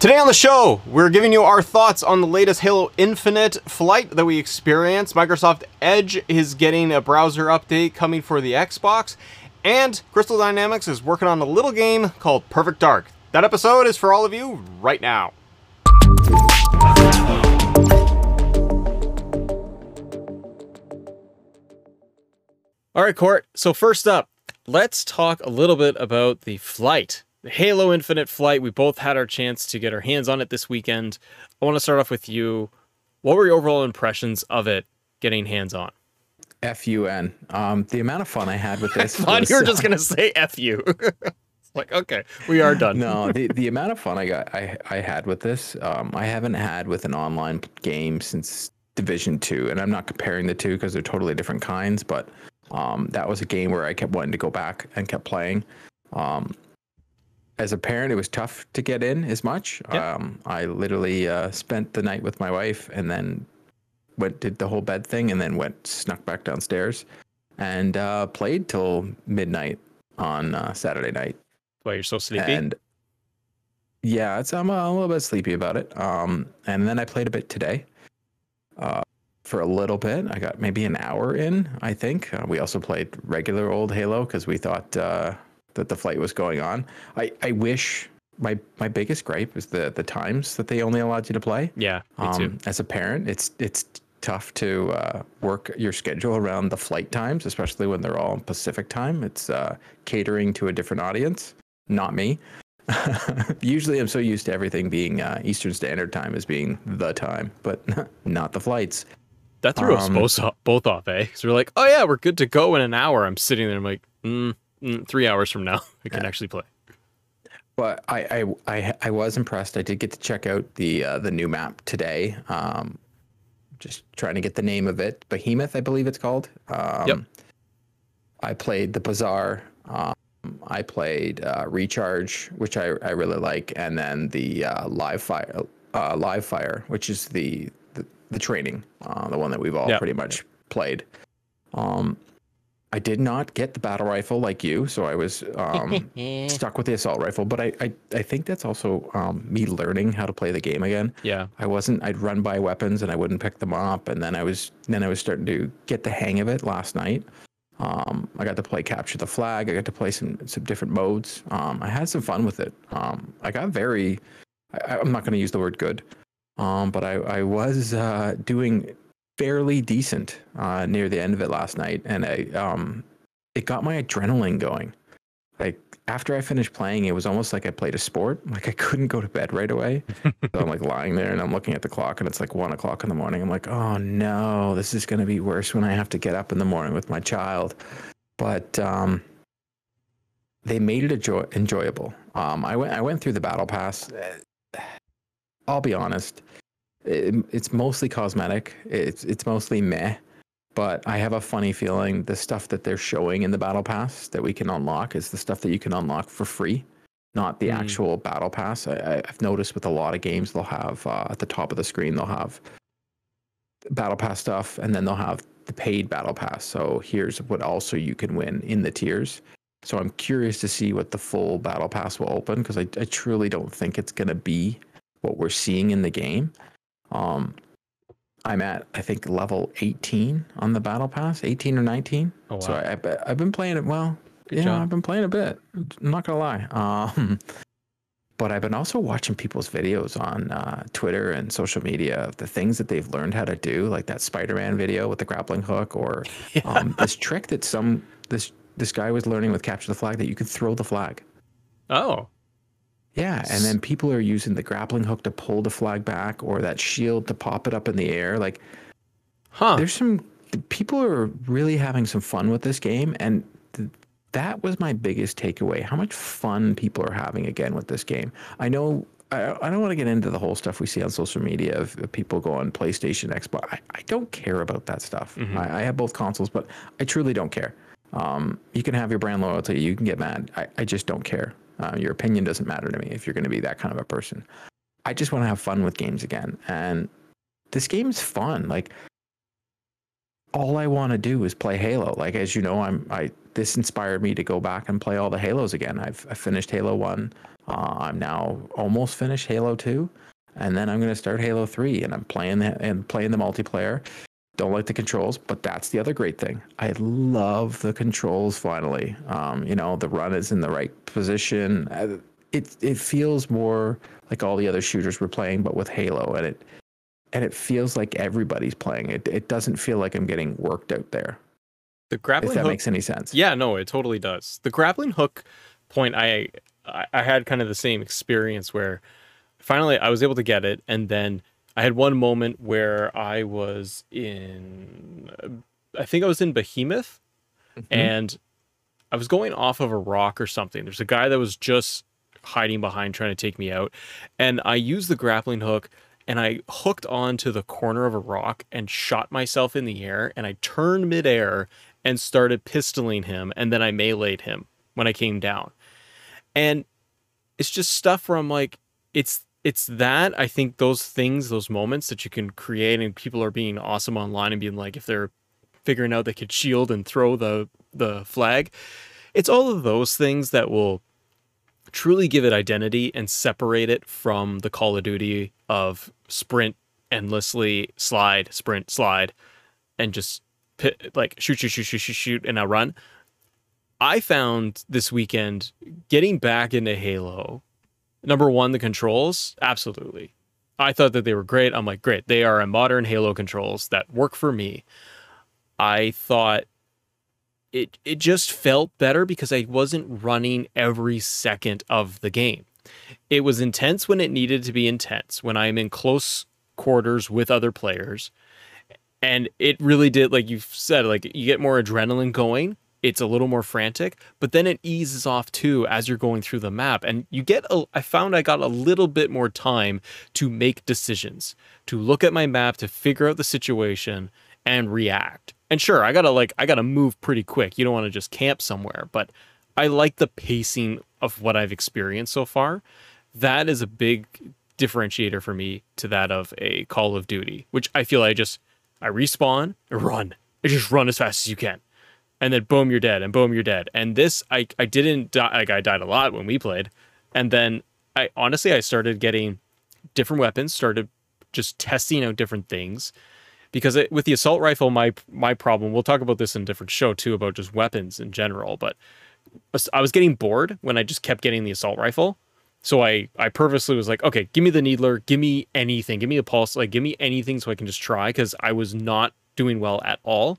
Today on the show, we're giving you our thoughts on the latest Halo Infinite flight that we experienced. Microsoft Edge is getting a browser update coming for the Xbox, and Crystal Dynamics is working on a little game called Perfect Dark. That episode is for all of you right now. All right, Court. So, first up, let's talk a little bit about the flight Halo Infinite flight. We both had our chance to get our hands on it this weekend. I want to start off with you. What were your overall impressions of it getting hands on? Fun. Um, the amount of fun I had with this. I thought was, you were just gonna say fu. like okay, we are done. no, the, the amount of fun I got I I had with this, um, I haven't had with an online game since Division Two, and I'm not comparing the two because they're totally different kinds, but um, that was a game where I kept wanting to go back and kept playing. Um, as a parent, it was tough to get in as much. Um, I literally uh, spent the night with my wife and then went did the whole bed thing and then went snuck back downstairs and uh, played till midnight on uh, Saturday night. Why you're so sleepy? And yeah, it's I'm a, little bit sleepy about it. Um, and then I played a bit today. Uh, for a little bit, I got maybe an hour in. I think uh, we also played regular old Halo because we thought uh, that the flight was going on. I, I wish my my biggest gripe is the the times that they only allowed you to play. Yeah, me too. Um, as a parent, it's it's tough to uh, work your schedule around the flight times, especially when they're all Pacific time. It's uh, catering to a different audience, not me. Usually, I'm so used to everything being uh, Eastern Standard Time as being the time, but not the flights. That threw um, us both, both off, eh? Because we're like, oh yeah, we're good to go in an hour. I'm sitting there, I'm like, mm, three hours from now, I can yeah. actually play. But I, I, I, I, was impressed. I did get to check out the uh, the new map today. Um, just trying to get the name of it. Behemoth, I believe it's called. Um, yep. I played the Bazaar. Um, I played uh, Recharge, which I, I really like, and then the uh, Live Fire, uh, Live Fire, which is the the, the training, uh, the one that we've all yep. pretty much played. Um, I did not get the battle rifle like you, so I was um, stuck with the assault rifle. But I, I, I think that's also um, me learning how to play the game again. Yeah, I wasn't. I'd run by weapons and I wouldn't pick them up, and then I was then I was starting to get the hang of it last night. Um, I got to play capture the flag. I got to play some some different modes. Um, I had some fun with it. Um, I got very. I, am not going to use the word good, um, but I I was uh, doing fairly decent uh, near the end of it last night, and I um, it got my adrenaline going. Like after I finished playing, it was almost like I played a sport. Like I couldn't go to bed right away. so I'm like lying there and I'm looking at the clock, and it's like one o'clock in the morning. I'm like, oh no, this is gonna be worse when I have to get up in the morning with my child. But um, they made it enjoy- enjoyable. Um, I went I went through the battle pass. I'll be honest it, it's mostly cosmetic. It's it's mostly meh. But I have a funny feeling the stuff that they're showing in the battle pass that we can unlock is the stuff that you can unlock for free, not the mm. actual battle pass. I, have noticed with a lot of games they'll have uh, at the top of the screen they'll have battle pass stuff, and then they'll have the paid battle pass. So here's what also you can win in the tiers. So I'm curious to see what the full battle pass will open because I, I truly don't think it's going to be what we're seeing in the game. Um, I'm at I think level 18 on the battle pass, 18 or 19. Oh, wow. So I, have been playing it well. Good yeah, job. I've been playing a bit. I'm not gonna lie. Um, but I've been also watching people's videos on uh, Twitter and social media of the things that they've learned how to do, like that Spider-Man video with the grappling hook, or yeah. um, this trick that some this this guy was learning with capture the flag that you could throw the flag. Oh, yeah, and then people are using the grappling hook to pull the flag back or that shield to pop it up in the air. Like, huh? There's some people are really having some fun with this game, and th- that was my biggest takeaway. How much fun people are having again with this game. I know. I, I don't want to get into the whole stuff we see on social media of, of people going PlayStation, Xbox. I, I don't care about that stuff. Mm-hmm. I, I have both consoles, but I truly don't care. Um, you can have your brand loyalty. You can get mad. I, I just don't care. Uh, your opinion doesn't matter to me if you're going to be that kind of a person. I just want to have fun with games again. And this game's fun. Like, all I want to do is play Halo. Like, as you know, I'm, I, this inspired me to go back and play all the Halos again. I've, I finished Halo 1. Uh, I'm now almost finished Halo 2, and then I'm going to start Halo 3, and I'm playing the, and playing the multiplayer. Don't like the controls, but that's the other great thing. I love the controls. Finally, um, you know, the run is in the right position. Uh, it it feels more like all the other shooters we're playing, but with Halo, and it and it feels like everybody's playing. It it doesn't feel like I'm getting worked out there. The grappling hook if that hook, makes any sense. Yeah, no, it totally does. The grappling hook point, I I had kind of the same experience where finally I was able to get it, and then I had one moment where I was in, I think I was in Behemoth, mm-hmm. and I was going off of a rock or something. There's a guy that was just hiding behind trying to take me out, and I used the grappling hook and I hooked onto the corner of a rock and shot myself in the air, and I turned midair and started pistoling him, and then I meleeed him when I came down. And it's just stuff where I'm like, it's it's that I think those things, those moments that you can create, and people are being awesome online and being like, if they're figuring out they could shield and throw the the flag, it's all of those things that will truly give it identity and separate it from the Call of Duty of sprint endlessly, slide, sprint, slide, and just pit, like shoot, shoot, shoot, shoot, shoot, shoot, and now run. I found this weekend getting back into Halo. Number one, the controls, absolutely. I thought that they were great. I'm like, great. They are a modern Halo controls that work for me. I thought it it just felt better because I wasn't running every second of the game. It was intense when it needed to be intense, when I'm in close quarters with other players. And it really did, like you've said, like you get more adrenaline going it's a little more frantic, but then it eases off too as you're going through the map. And you get, a, I found I got a little bit more time to make decisions, to look at my map, to figure out the situation and react. And sure, I gotta like, I gotta move pretty quick. You don't wanna just camp somewhere, but I like the pacing of what I've experienced so far. That is a big differentiator for me to that of a Call of Duty, which I feel I just, I respawn, and run. I just run as fast as you can and then boom, you're dead, and boom, you're dead. And this, I I didn't die. Like I died a lot when we played, and then I honestly I started getting different weapons, started just testing out different things. Because it, with the assault rifle, my my problem. We'll talk about this in a different show too about just weapons in general. But I was getting bored when I just kept getting the assault rifle. So I I purposely was like, okay, give me the needler, give me anything, give me a pulse, like give me anything so I can just try because I was not doing well at all,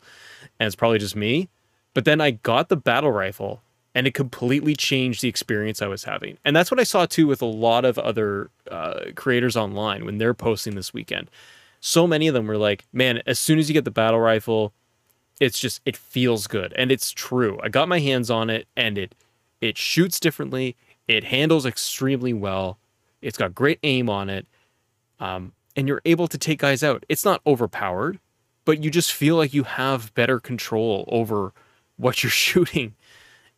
and it's probably just me. But then I got the battle rifle and it completely changed the experience I was having. And that's what I saw too with a lot of other uh, creators online when they're posting this weekend. So many of them were like, man, as soon as you get the battle rifle, it's just it feels good. And it's true. I got my hands on it and it it shoots differently. It handles extremely well. It's got great aim on it. Um, and you're able to take guys out. It's not overpowered, but you just feel like you have better control over what you're shooting.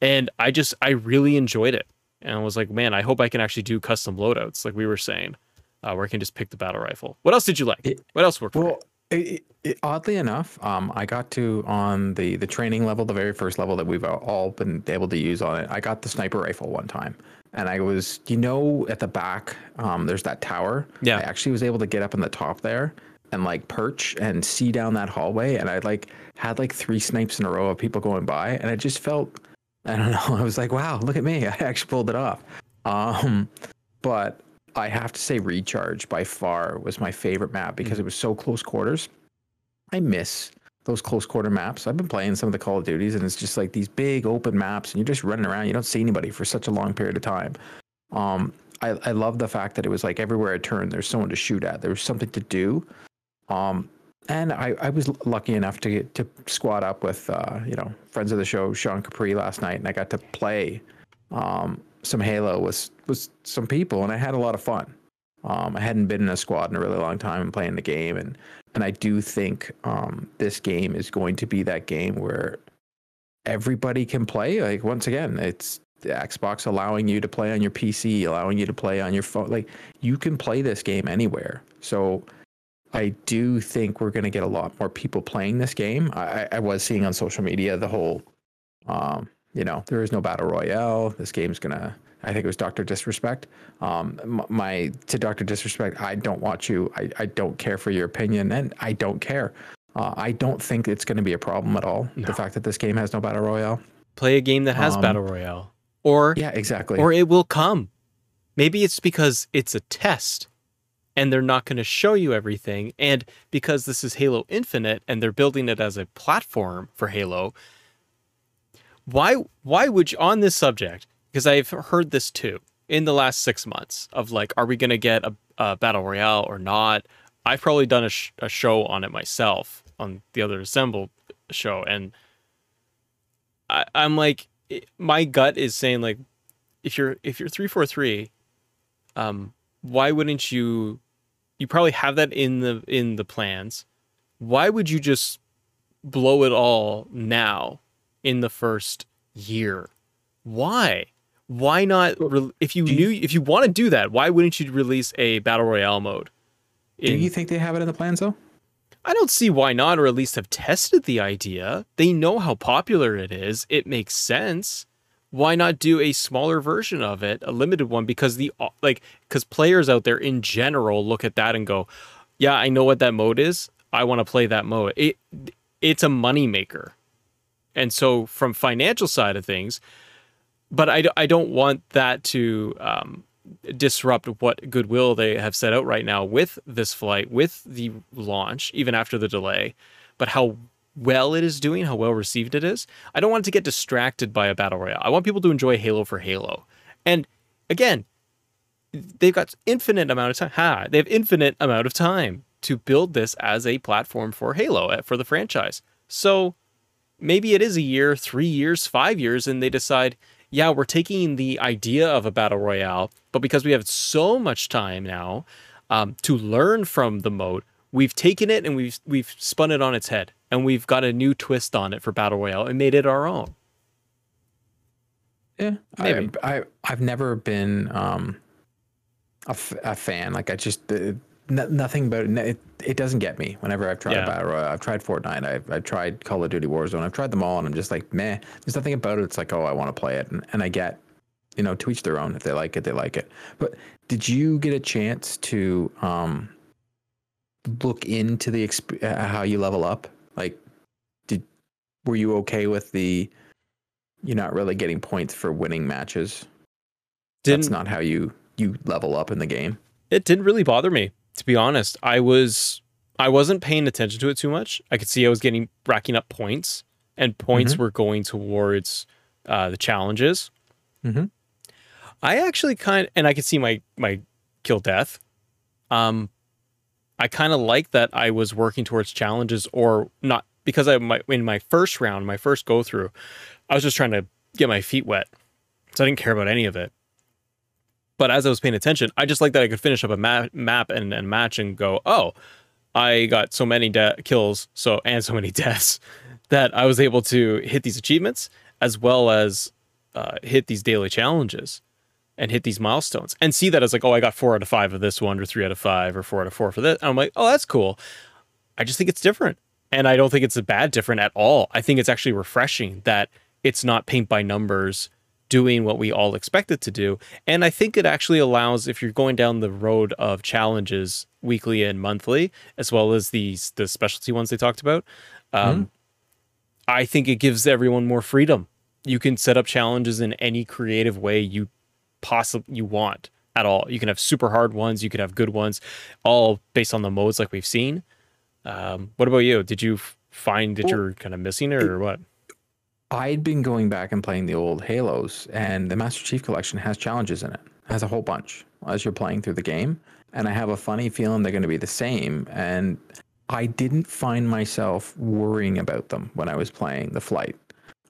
And I just, I really enjoyed it. And I was like, man, I hope I can actually do custom loadouts, like we were saying, uh, where I can just pick the battle rifle. What else did you like? It, what else worked? Well, it, it, oddly enough, um, I got to on the the training level, the very first level that we've all been able to use on it. I got the sniper rifle one time, and I was, you know, at the back, um, there's that tower. Yeah. I actually was able to get up in the top there and like perch and see down that hallway, and I like had like three snipes in a row of people going by, and I just felt I don't know. I was like, wow, look at me. I actually pulled it off. Um, but I have to say, Recharge by far was my favorite map because it was so close quarters. I miss those close quarter maps. I've been playing some of the Call of Duties, and it's just like these big open maps, and you're just running around. You don't see anybody for such a long period of time. Um, I, I love the fact that it was like everywhere I turned, there's someone to shoot at. There was something to do. Um, and I, I was lucky enough to get to squat up with uh, you know friends of the show Sean Capri last night, and I got to play um, some Halo with with some people, and I had a lot of fun. Um, I hadn't been in a squad in a really long time and playing the game, and and I do think um, this game is going to be that game where everybody can play. Like once again, it's the Xbox allowing you to play on your PC, allowing you to play on your phone. Like you can play this game anywhere. So I do think we're going to get a lot more people playing this game. I, I was seeing on social media the whole, um, you know, there is no battle royale. This game's gonna. I think it was Doctor Disrespect. Um, my to Doctor Disrespect. I don't watch you. I, I don't care for your opinion, and I don't care. Uh, I don't think it's going to be a problem at all. No. The fact that this game has no battle royale. Play a game that has um, battle royale, or yeah, exactly, or it will come. Maybe it's because it's a test and they're not going to show you everything. And because this is Halo Infinite and they're building it as a platform for Halo, why why would you on this subject? Because I've heard this too in the last six months of like, are we going to get a, a, battle royale or not? I've probably done a, sh- a show on it myself on the other Assemble show, and I, I'm like, my gut is saying like, if you're if you're three four three, um, why wouldn't you you probably have that in the in the plans. Why would you just blow it all now in the first year? Why? Why not re- if you knew if you want to do that why wouldn't you release a battle royale mode in, do you think they have it in the plans though? I don't see why not, or at least have tested the idea. They know how popular it is. It makes sense why not do a smaller version of it, a limited one? Because the like, because players out there in general look at that and go, "Yeah, I know what that mode is. I want to play that mode." It it's a money maker, and so from financial side of things, but I I don't want that to um, disrupt what goodwill they have set out right now with this flight, with the launch, even after the delay. But how well it is doing, how well received it is. I don't want it to get distracted by a battle royale. I want people to enjoy Halo for Halo. And again, they've got infinite amount of time. Ha, they have infinite amount of time to build this as a platform for Halo eh, for the franchise. So maybe it is a year, three years, five years, and they decide, yeah, we're taking the idea of a battle royale, but because we have so much time now um, to learn from the mode, we've taken it and we've we've spun it on its head and we've got a new twist on it for battle royale and made it our own. Yeah, maybe. I, I I've never been um a, f- a fan. Like I just uh, n- nothing about it, it. It doesn't get me. Whenever I've tried yeah. battle royale, I've tried Fortnite, I've I've tried Call of Duty Warzone, I've tried them all, and I'm just like, meh. There's nothing about it. It's like, oh, I want to play it, and, and I get, you know, to each their own. If they like it, they like it. But did you get a chance to um look into the exp- uh, how you level up? Like, did were you okay with the you're not really getting points for winning matches? Didn't, That's not how you you level up in the game. It didn't really bother me, to be honest. I was I wasn't paying attention to it too much. I could see I was getting racking up points, and points mm-hmm. were going towards uh, the challenges. Mm-hmm. I actually kind of, and I could see my my kill death. Um, I kind of like that I was working towards challenges or not because I my, in my first round, my first go through, I was just trying to get my feet wet. So I didn't care about any of it. But as I was paying attention, I just like that I could finish up a ma- map and, and match and go, oh, I got so many de- kills, so and so many deaths that I was able to hit these achievements as well as uh, hit these daily challenges and hit these milestones and see that as like, oh, I got four out of five of this one, or three out of five, or four out of four for this. And I'm like, oh, that's cool. I just think it's different. And I don't think it's a bad different at all. I think it's actually refreshing that it's not paint by numbers doing what we all expect it to do. And I think it actually allows, if you're going down the road of challenges weekly and monthly, as well as these the specialty ones they talked about, um, mm I think it gives everyone more freedom. You can set up challenges in any creative way you possibly you want at all. You can have super hard ones, you could have good ones, all based on the modes like we've seen. Um, what about you? Did you find that well, you're kind of missing it or what? I'd been going back and playing the old Halos, and the Master Chief Collection has challenges in it. it has a whole bunch as you're playing through the game, and I have a funny feeling they're going to be the same. And I didn't find myself worrying about them when I was playing the flight.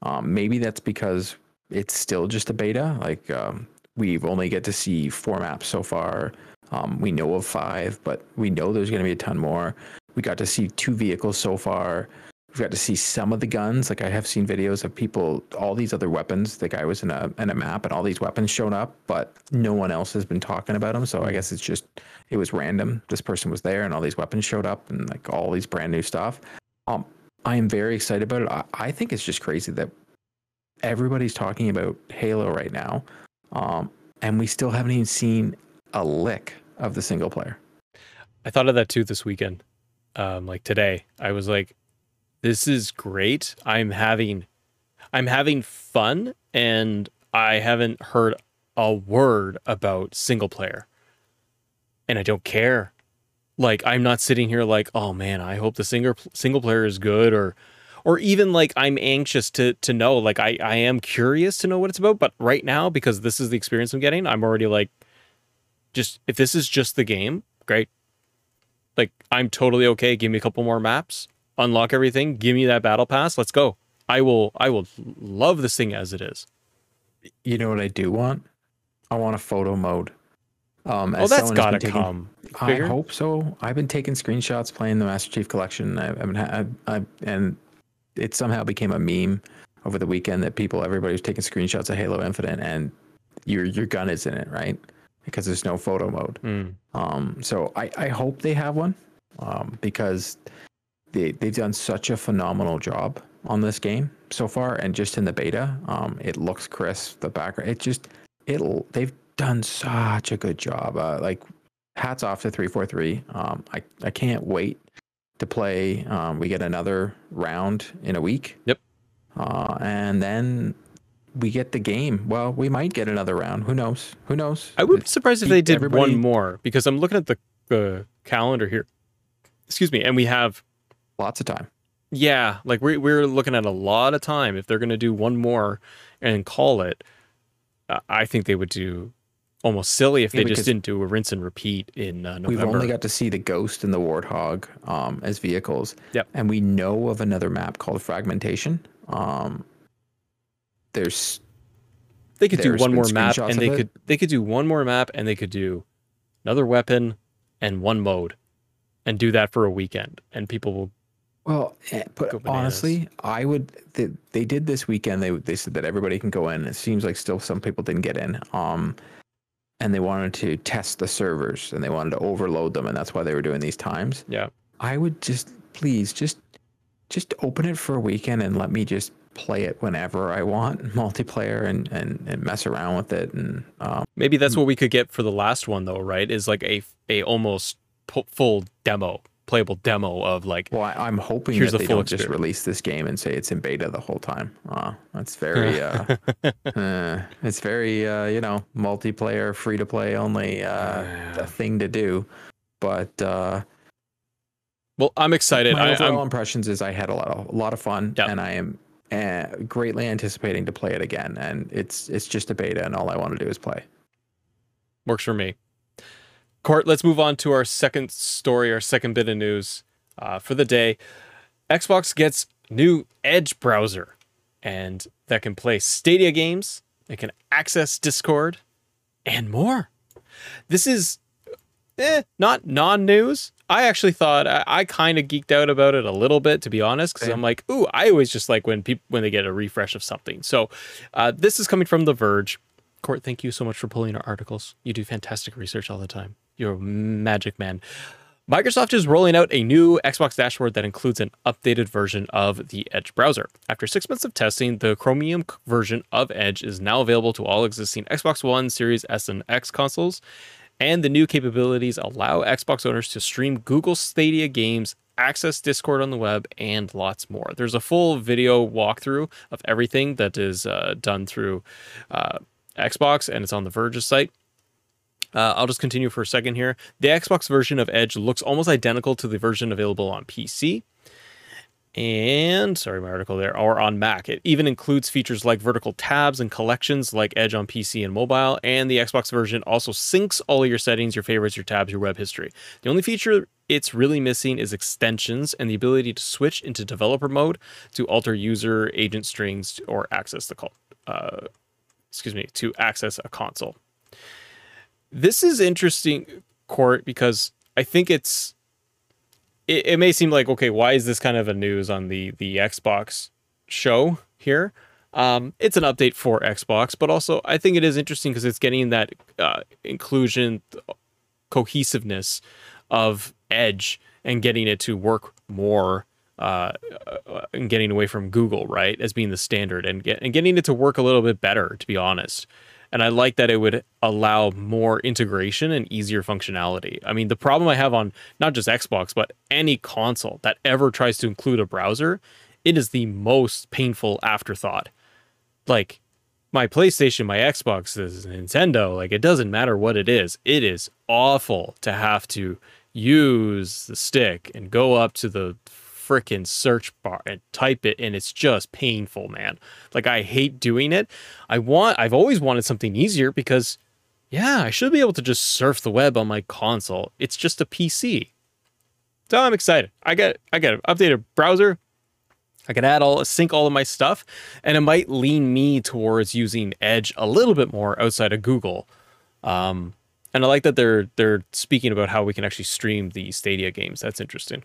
Um, maybe that's because it's still just a beta. Like um, we've only get to see four maps so far. Um, we know of five, but we know there's going to be a ton more. We got to see two vehicles so far. We've got to see some of the guns. Like I have seen videos of people, all these other weapons. The guy was in a in a map, and all these weapons showed up, but no one else has been talking about them. So I guess it's just it was random. This person was there, and all these weapons showed up, and like all these brand new stuff. Um, I am very excited about it. I, I think it's just crazy that everybody's talking about Halo right now, um, and we still haven't even seen a lick of the single player. I thought of that too this weekend. Um, like today, I was like, "This is great. I'm having, I'm having fun, and I haven't heard a word about single player, and I don't care. Like I'm not sitting here like, oh man, I hope the single single player is good, or, or even like I'm anxious to to know. Like I I am curious to know what it's about, but right now because this is the experience I'm getting, I'm already like, just if this is just the game, great. Like I'm totally okay. Give me a couple more maps, unlock everything, give me that battle pass. Let's go. I will I will love this thing as it is. You know what I do want? I want a photo mode. Um, oh, that's gotta taking, come. I hope so. I've been taking screenshots playing the Master Chief Collection. I, have been, I, I, and it somehow became a meme over the weekend that people, everybody was taking screenshots of Halo Infinite, and your your gun is in it, right? Because there's no photo mode. Mm. Um, so I, I hope they have one, um, because they they've done such a phenomenal job on this game so far, and just in the beta, um, it looks crisp. The background, it just it'll they've done such a good job. Uh, like hats off to 343. Um, I, I can't wait to play. Um, we get another round in a week. Yep. Uh, and then we get the game. Well, we might get another round. Who knows? Who knows? I would be surprised if they did everybody... one more because I'm looking at the, the calendar here. Excuse me. And we have lots of time. Yeah. Like we, we're looking at a lot of time. If they're going to do one more and call it, uh, I think they would do almost silly if yeah, they just didn't do a rinse and repeat in uh, November. We've only got to see the Ghost and the Warthog um, as vehicles. Yep. And we know of another map called Fragmentation. Um, there's they could do one more map and they could they could do one more map and they could do another weapon and one mode and do that for a weekend and people will well, eh, but honestly, I would. They, they did this weekend. They they said that everybody can go in. It seems like still some people didn't get in. Um, and they wanted to test the servers and they wanted to overload them and that's why they were doing these times. Yeah. I would just please just just open it for a weekend and let me just play it whenever I want multiplayer and and, and mess around with it and um, maybe that's what we could get for the last one though, right? Is like a a almost full demo playable demo of like. Well, I, am hoping here's that the they don't experience. just release this game and say it's in beta the whole time. Uh, that's very, uh, uh, it's very, uh, you know, multiplayer, free to play only uh, a thing to do. But uh, well, I'm excited. My overall I, impressions is I had a lot of a lot of fun, and I am uh, greatly anticipating to play it again. And it's it's just a beta, and all I want to do is play. Works for me. Court, let's move on to our second story, our second bit of news uh, for the day. Xbox gets new Edge browser, and that can play Stadia games, it can access Discord, and more. This is eh, not non news. I actually thought I, I kind of geeked out about it a little bit, to be honest, because I'm like, ooh, I always just like when people when they get a refresh of something. So, uh, this is coming from The Verge. Court, thank you so much for pulling our articles. You do fantastic research all the time. You're magic man. Microsoft is rolling out a new Xbox dashboard that includes an updated version of the Edge browser. After six months of testing, the Chromium version of Edge is now available to all existing Xbox One, Series S, and X consoles. And the new capabilities allow Xbox owners to stream Google Stadia games, access Discord on the web, and lots more. There's a full video walkthrough of everything that is uh, done through uh, Xbox, and it's on the Verge's site. Uh, I'll just continue for a second here. The Xbox version of Edge looks almost identical to the version available on PC. And sorry, my article there, or on Mac. It even includes features like vertical tabs and collections like Edge on PC and mobile. And the Xbox version also syncs all of your settings, your favorites, your tabs, your web history. The only feature it's really missing is extensions and the ability to switch into developer mode to alter user agent strings or access the call. Uh, excuse me, to access a console. This is interesting, Court, because I think it's it, it may seem like okay, why is this kind of a news on the the Xbox show here? Um, it's an update for Xbox, but also I think it is interesting because it's getting that uh, inclusion, cohesiveness of Edge and getting it to work more uh, uh, and getting away from Google, right, as being the standard, and get, and getting it to work a little bit better, to be honest. And I like that it would allow more integration and easier functionality. I mean, the problem I have on not just Xbox, but any console that ever tries to include a browser, it is the most painful afterthought. Like my PlayStation, my Xbox, this Nintendo, like it doesn't matter what it is. It is awful to have to use the stick and go up to the freaking search bar and type it and it's just painful, man. Like I hate doing it. I want I've always wanted something easier because yeah, I should be able to just surf the web on my console. It's just a PC. So I'm excited. I got I got an updated browser. I can add all sync all of my stuff and it might lean me towards using Edge a little bit more outside of Google. Um, and I like that they're they're speaking about how we can actually stream the Stadia games. That's interesting.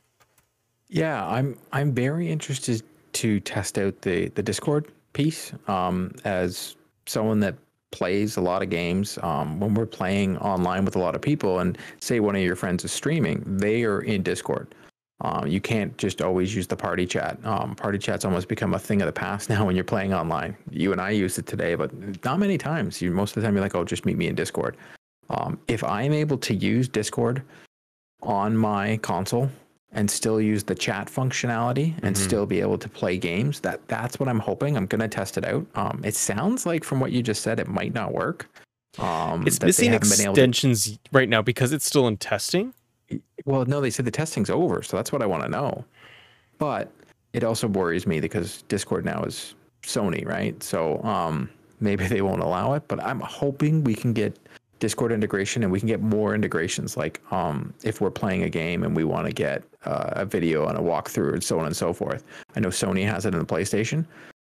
Yeah, I'm I'm very interested to test out the the Discord piece. Um, as someone that plays a lot of games, um, when we're playing online with a lot of people, and say one of your friends is streaming, they are in Discord. Um, you can't just always use the party chat. Um, party chat's almost become a thing of the past now when you're playing online. You and I used it today, but not many times. You most of the time you're like, "Oh, just meet me in Discord." Um, if I'm able to use Discord on my console and still use the chat functionality and Mhm. still be able to play games, that that's what I'm hoping. I'm gonna test it out. Um, it sounds like from what you just said, it might not work. Um, It's missing able to- extensions right now because it's still in testing. well, no, they said the testing's over, so that's what I want to know. But it also worries me because Discord now is Sony, right? So um, maybe they won't allow it. But I'm hoping we can get Discord integration and we can get more integrations. Like um, if we're playing a game and we want to get uh, a video and a walkthrough and so on and so forth. I know Sony has it in the PlayStation,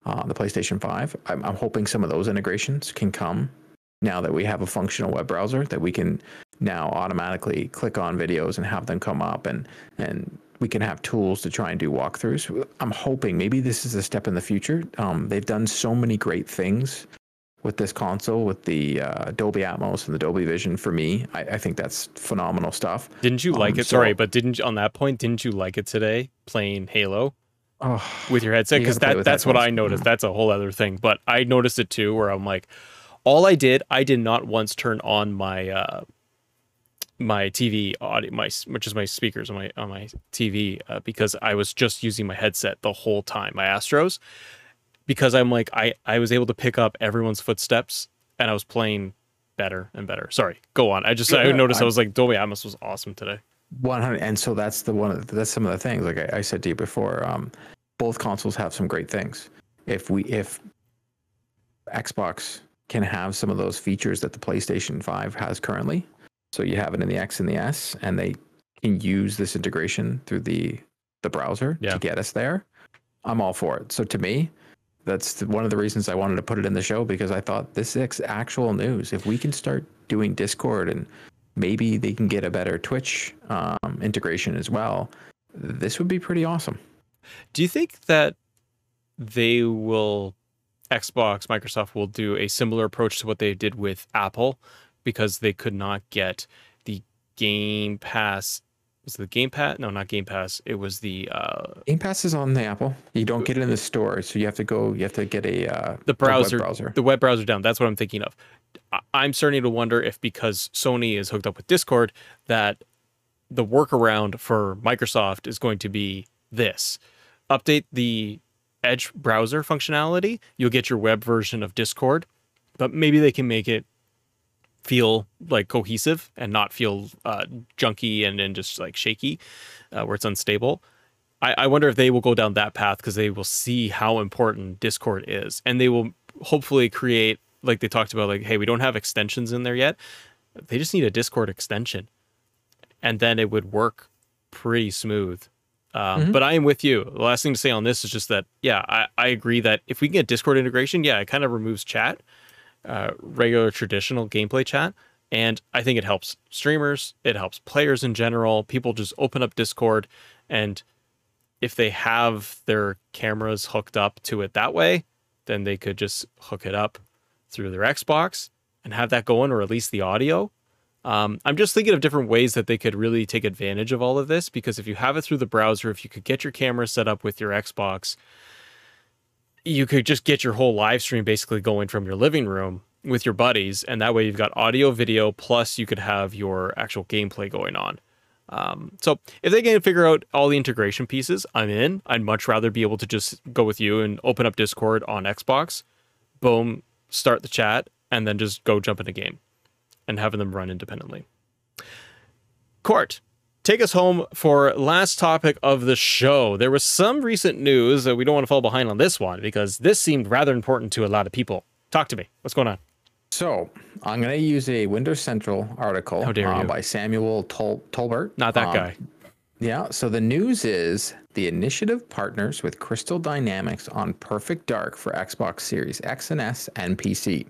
uh, the PlayStation Five. I'm, I'm hoping some of those integrations can come now that we have a functional web browser that we can now automatically click on videos and have them come up and and we can have tools to try and do walkthroughs. I'm hoping maybe this is a step in the future. Um, they've done so many great things with this console, with the uh, Dolby Atmos and the Dolby Vision. For me, I, I think that's phenomenal stuff. Didn't you like Um, it? Sorry, so- but didn't you, on that point? Didn't you like it today playing Halo Oh, with your headset? Because that that's what I noticed. Mhm. That's a whole other thing. But I noticed it too, where I'm like, all I did, I did not once turn on my uh, my TV audio, my which is my speakers on my on my TV, uh, because I was just using my headset the whole time, my Astros, because I'm like I I was able to pick up everyone's footsteps and I was playing better and better. Sorry, go on. I just I noticed I, I- was like Dolby Atmos was awesome today. 100 and so that's the one that's some of the things like I, I said to you before um, both consoles have some great things if we if xbox can have some of those features that the playstation 5 has currently so you have it in the x and the s and they can use this integration through the the browser Yeah. to get us there i'm all for it so to me that's one of the reasons i wanted to put it in the show because i thought this is actual news if we can start doing discord and maybe they can get a better Twitch um, integration as well. This would be pretty awesome. Do you think that they will Xbox, Microsoft will do a similar approach to what they did with Apple because they could not get the Game Pass was it the Game Pass? No, not Game Pass. It was the uh Game Pass is on the Apple. You don't get it in the store, so you have to go. You have to get a uh, the browser, browser. the web browser down. That's what I'm thinking of. I'm starting to wonder if because Sony is hooked up with Discord, that the workaround for Microsoft is going to be this: update the Edge browser functionality. You'll get your web version of Discord, but maybe they can make it feel like cohesive and not feel uh, junky and, and just like shaky, uh, where it's unstable. I, I wonder if they will go down that path because they will see how important Discord is, and they will hopefully create like they talked about, like, hey, we don't have extensions in there yet. They just need a Discord extension, and then it would work pretty smooth. Um, Mhm. But I am with you. The last thing to say on this is just that, yeah, I, I agree that if we can get Discord integration, yeah, it kind of removes chat, uh, regular traditional gameplay chat. And I think it helps streamers, it helps players in general. People just open up Discord, and if they have their cameras hooked up to it that way, then they could just hook it up through their Xbox and have that going, or at least the audio. Um, I'm just thinking of different ways that they could really take advantage of all of this because if you have it through the browser, if you could get your camera set up with your Xbox, you could just get your whole live stream basically going from your living room with your buddies, and that way you've got audio, video, plus you could have your actual gameplay going on. Um, so if they can figure out all the integration pieces, I'm in. I'd much rather be able to just go with you and open up Discord on Xbox, boom, start the chat, and then just go jump in a game and having them run independently. Court, take us home for last topic of the show. There was some recent news that we don't want to fall behind on this one because this seemed rather important to a lot of people. Talk to me. What's going on? So I'm going to use a Windows Central article uh, by Samuel Tol- Tolbert. Not that Um, guy. Yeah. So the news is the initiative partners with Crystal Dynamics on Perfect Dark for Xbox Series X and S and PC.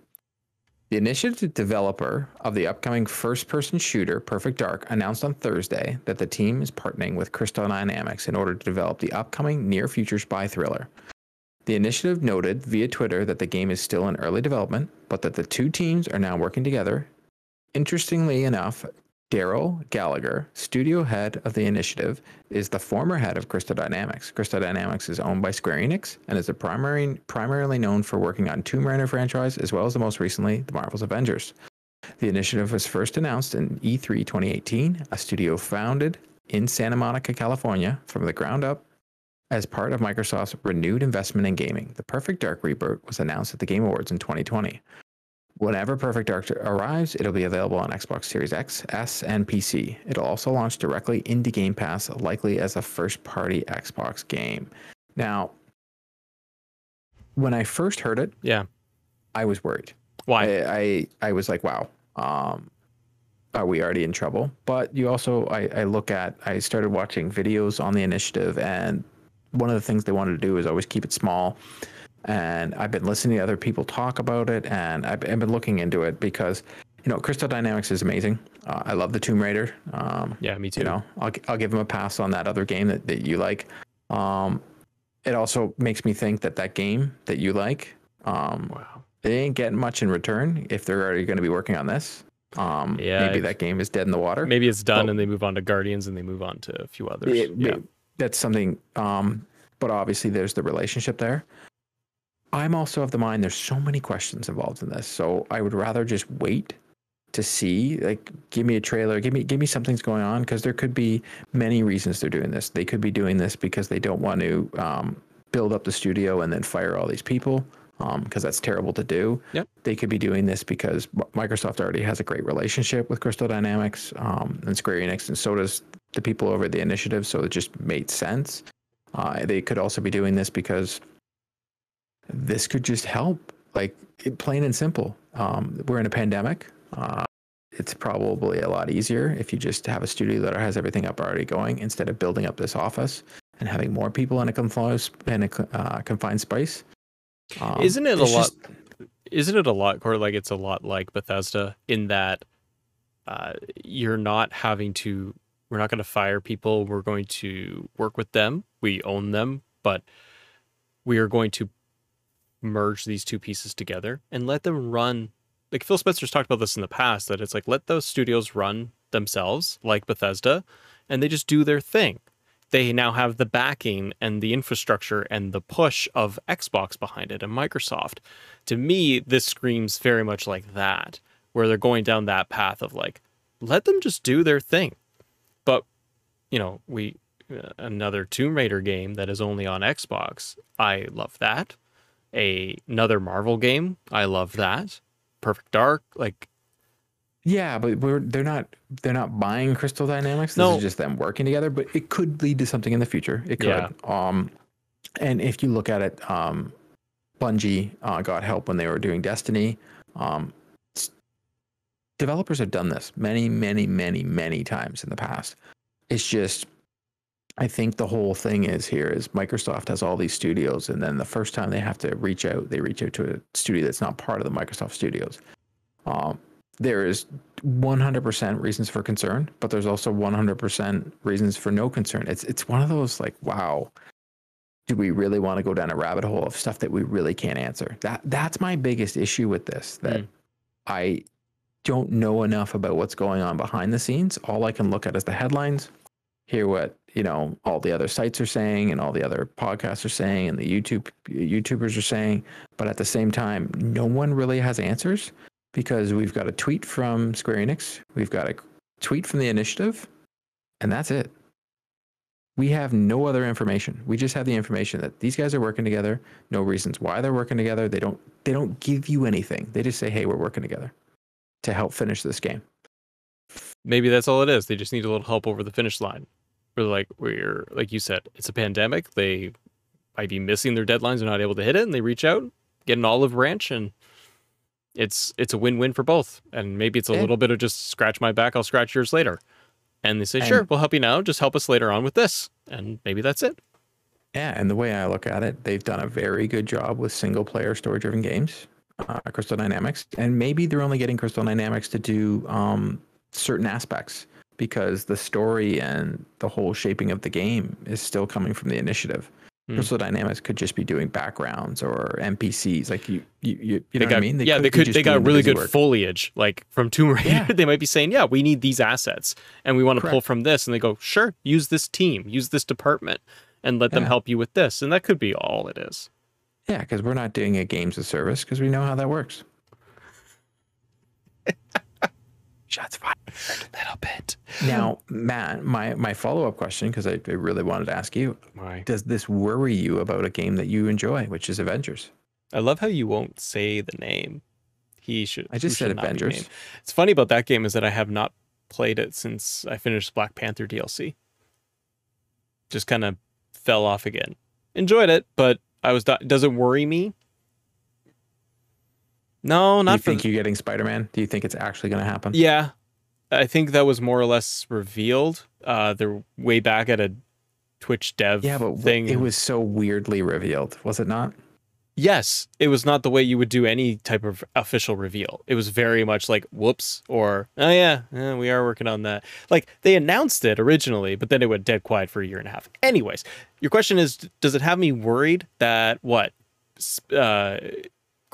The initiative developer of the upcoming first person shooter Perfect Dark announced on Thursday that the team is partnering with Crystal Dynamics in order to develop the upcoming near future spy thriller. The initiative noted via Twitter that the game is still in early development, but that the two teams are now working together. Interestingly enough, Darrell Gallagher, studio head of the initiative, is the former head of Crystal Dynamics. Crystal Dynamics is owned by Square Enix and is primary, primarily known for working on Tomb Raider franchise as well as the most recently the Marvel's Avengers. The initiative was first announced in E E3 2018, a studio founded in Santa Monica, California, from the ground up as part of Microsoft's renewed investment in gaming. The Perfect Dark reboot was announced at the Game Awards in 2020. Whenever Perfect Dark arrives, it'll be available on Xbox Series X, S, and PC. It'll also launch directly into Game Pass, likely as a first party Xbox game. Now, when I first heard it, Yeah. I was worried. Why? I, I, I was like, wow, um, are we already in trouble? But you also, I, I look at, I started watching videos on the initiative, and one of the things they wanted to do is always keep it small. And I've been listening to other people talk about it, and I've, I've been looking into it because, you know, Crystal Dynamics is amazing. Uh, I love the Tomb Raider. Um, yeah, me too. you know, I'll, I'll give him a pass on that other game that, that you like. Um, it also makes me think that that game that you like, um, wow. they ain't getting much in return if they're already going to be working on this. Um, Yeah, maybe that game is dead in the water. Maybe it's done Well- and they move on to Guardians and they move on to a few others. It- yeah. it- that's something. Um, but obviously, there's the relationship there. I'm also of the mind there's so many questions involved in this, so I would rather just wait to see. Like, give me a trailer, give me give me something's going on because there could be many reasons they're doing this. They could be doing this because they don't want to um, build up the studio and then fire all these people because that's terrible to do. Yep. They could be doing this because Microsoft already has a great relationship with Crystal Dynamics um, and Square Enix, and so does the people over at the initiative. So it just made sense. Uh, they could also be doing this because this could just help, like plain and simple. Um, we're in a pandemic. Uh, it's probably a lot easier if you just have a studio that has everything up already going instead of building up this office and having more people in a confined, in a uh, confined space. Um, Isn't it a lot? just- Isn't it a lot, or like it's a lot like Bethesda in that uh, you're not having to. We're not going to fire people. We're going to work with them. We own them, but we are going to merge these two pieces together and let them run. Like Phil Spencer's talked about this in the past, that it's like let those studios run themselves, like Bethesda, and they just do their thing they now have the backing and the infrastructure and the push of Xbox behind it and Microsoft. To me, this screams very much like that, where they're going down that path of like, let them just do their thing. But, you know, we, uh, another Tomb Raider game that is only on Xbox, I love that. A, another Marvel game, I love that. Perfect Dark, like, Yeah, but we're they're not they're not buying Crystal Dynamics. This No. is just them working together. But it could lead to something in the future. It could. Yeah. Um, and if you look at it, um, Bungie uh, got help when they were doing Destiny. Um, developers have done this many, many, many, many times in the past. It's just, I think the whole thing is here is Microsoft has all these studios, and then the first time they have to reach out, they reach out to a studio that's not part of the Microsoft studios. Um, there is 100% reasons for concern, but there's also 100% reasons for no concern. It's it's one of those like, wow, do we really want to go down a rabbit hole of stuff that we really can't answer? That that's my biggest issue with this. That Mm. I don't know enough about what's going on behind the scenes. All I can look at is the headlines, hear what you know all the other sites are saying and all the other podcasts are saying and the YouTube YouTubers are saying. But at the same time, no one really has answers because we've got a tweet from Square Enix, we've got a tweet from the initiative, and that's it. We have no other information. We just have the information that these guys are working together. No reasons why they're working together. They don't. They don't give you anything. They just say, "Hey, we're working together to help finish this game." Maybe that's all it is. They just need a little help over the finish line. Or like we're like you said, it's a pandemic. They might be missing their deadlines. They're not able to hit it, and they reach out, get an olive branch, and it's it's a win-win for both. And maybe it's a Yeah. little bit of just scratch my back, I'll scratch yours later. And they say, And- sure, we'll help you now. Just help us later on with this, and maybe that's it. Yeah, and the way I look at it, they've done a very good job with single player story driven games, uh, Crystal Dynamics. And maybe they're only getting Crystal Dynamics to do um, certain aspects because the story and the whole shaping of the game is still coming from the initiative. Hmm. Crystal Dynamics could just be doing backgrounds or NPCs. Like you, you, you, you know got, what I mean? yeah, they could. They got the really good work. foliage, like from Tomb Raider. Yeah. they might be saying, "Yeah, we need these assets, and we want to pull from this." And they go, "Sure, use this team, use this department, and let them help you with this." And that could be all it is. Yeah, because we're not doing a games of service because we know how that works. Shots fired. a Little bit. Now, Matt, my, my follow up question, because I, I really wanted to ask you, My, does this worry you about a game that you enjoy, which is Avengers? I love how you won't say the name. He should. I just said should not be Avengers. It's funny about that game is that I have not played it since I finished Black Panther DLC. Just kind of fell off again. Enjoyed it, but I was. do- Does it worry me? No, Do not you for think you're getting Spider Man? Do you think it's actually going to happen? Yeah, I think that was more or less revealed. Uh, they're way back at a Twitch dev Yeah, but thing. it was so weirdly revealed, was it not? yes, it was not the way you would do any type of official reveal. It was very much like whoops or oh yeah, eh, we are working on that. Like they announced it originally, but then it went dead quiet for a year and a half. Anyways, your question is, does it have me worried that what? Uh,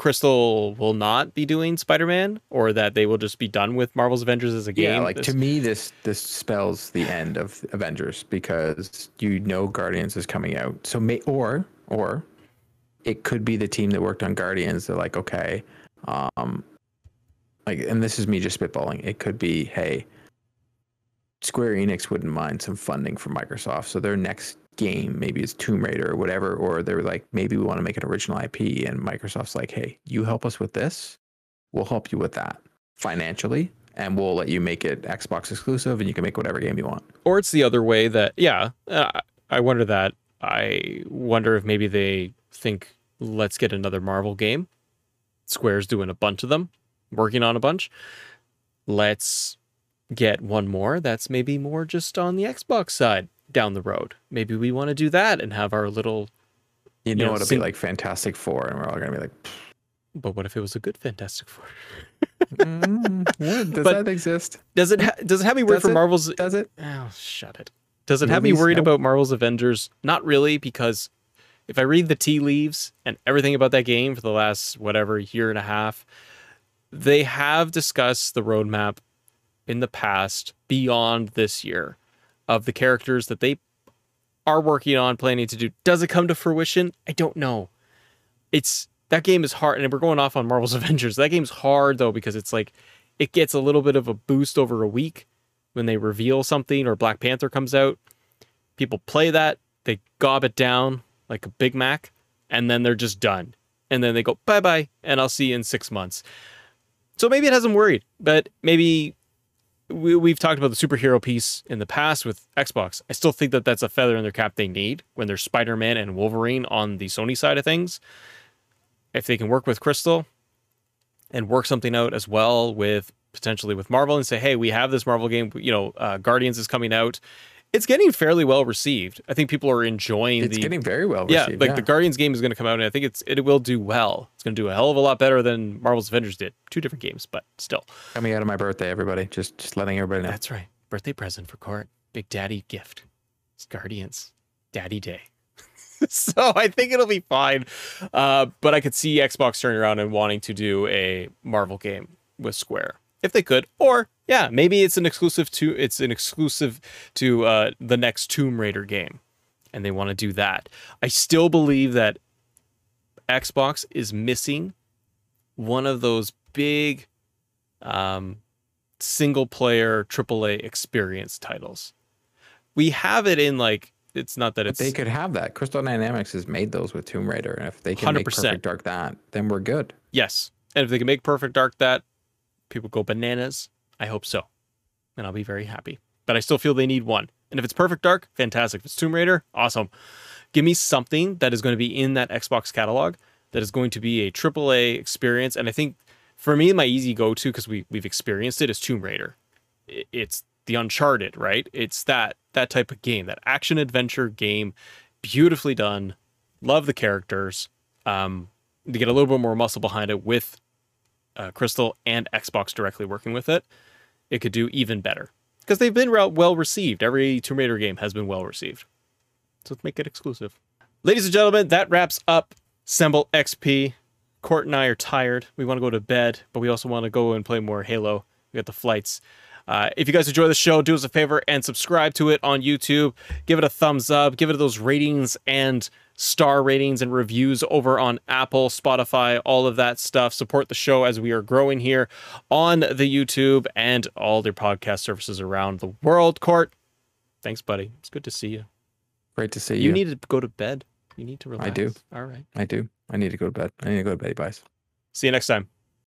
Crystal will not be doing Spider-Man, or that they will just be done with Marvel's Avengers as a game. Yeah, like This- to me, this this spells the end of Avengers because you know Guardians is coming out. So may or or it could be the team that worked on Guardians. They're like, okay, um, like, and this is me just spitballing. It could be, hey, Square Enix wouldn't mind some funding from Microsoft, so their next game maybe it's Tomb Raider or whatever, or they're like, maybe we want to make an original IP, and Microsoft's like, hey, you help us with this, we'll help you with that financially, and we'll let you make it Xbox exclusive, and you can make whatever game you want. or it's the other way that yeah uh, i wonder that. I wonder if maybe they think let's get another marvel game. Square's doing a bunch of them working on a bunch. Let's get one more that's maybe more just on the xbox side down the road maybe we want to do that and have our little You know, know, it'll sing- be like Fantastic Four, and we're all gonna be like, but what if it was a good fantastic four mm, does But- that exist? does it ha- does it have me worried Does for it? marvel's Does it? Oh, shut it. Does it have me worried Nope. about Marvel's Avengers? Not really, because if I read the tea leaves and everything about that game for the last whatever year and a half, they have discussed the roadmap in the past beyond this year of the characters that they are working on, planning to do. Does it come to fruition? I don't know. It's that game is hard, and we're going off on Marvel's Avengers. That game's hard though because it's like it gets a little bit of a boost over a week when they reveal something or Black Panther comes out. People play that, they gob it down like a Big Mac, and then they're just done. And then they go bye bye, and I'll see you in six months. So maybe it has them worried, but maybe we, we've talked about the superhero piece in the past with Xbox. I still think that that's a feather in their cap they need when there's Spider Man and Wolverine on the Sony side of things. If they can work with Crystal and work something out as well with potentially with Marvel and say, hey, we have this Marvel game, you know, uh, Guardians is coming out. It's getting fairly well received. I think people are enjoying It's the getting very well Received, yeah, like the Guardians game is going to come out, and I think it's it will do well. It's going to do a hell of a lot better than Marvel's Avengers did. Two different games, but still. coming out of my birthday, everybody. Just just letting everybody know. That's right. Birthday present for Court. Big Daddy gift. It's Guardians. Daddy Day. so I think it'll be fine. Uh, but I could see Xbox turning around and wanting to do a Marvel game with Square. If they could, or yeah, maybe it's an exclusive to it's an exclusive to uh, the next Tomb Raider game, and they want to do that. I still believe that Xbox is missing one of those big um, single player AAA experience titles. We have it in like it's not that But it's they could have that. Crystal Dynamics has made those with Tomb Raider, and if they can make 100%. Perfect Dark that, then we're good. yes, and if they can make Perfect Dark that, people go bananas. I hope so, and I'll be very happy. But I still feel they need one. And if it's Perfect Dark, fantastic. If it's Tomb Raider, awesome. Give me something that is going to be in that Xbox catalog that is going to be a AAA experience. And I think for me, my easy go to because we we've experienced it is Tomb Raider. It's the Uncharted, right? It's that that type of game, that action adventure game, beautifully done. Love the characters. Um, to get a little bit more muscle behind it with uh, Crystal and Xbox directly working with it, it could do even better because they've been well received. Every Tomb Raider game has been well received. So let's make it exclusive. Ladies and gentlemen, that wraps up Semble XP. Court and I are tired. We want to go to bed, but we also want to go and play more Halo. We got the flights. Uh, if you guys enjoy the show, do us a favor and subscribe to it on YouTube. Give it a thumbs up. Give it those ratings and star ratings and reviews over on Apple, Spotify, all of that stuff. Support the show as we are growing here on the YouTube and all their podcast services around the world. Court, thanks, buddy. It's good to see you. Great to see You you. need to go to bed. You need to relax. I do. All right. I do. I need to go to bed. I need to go to bed, Bye guys. See you next time.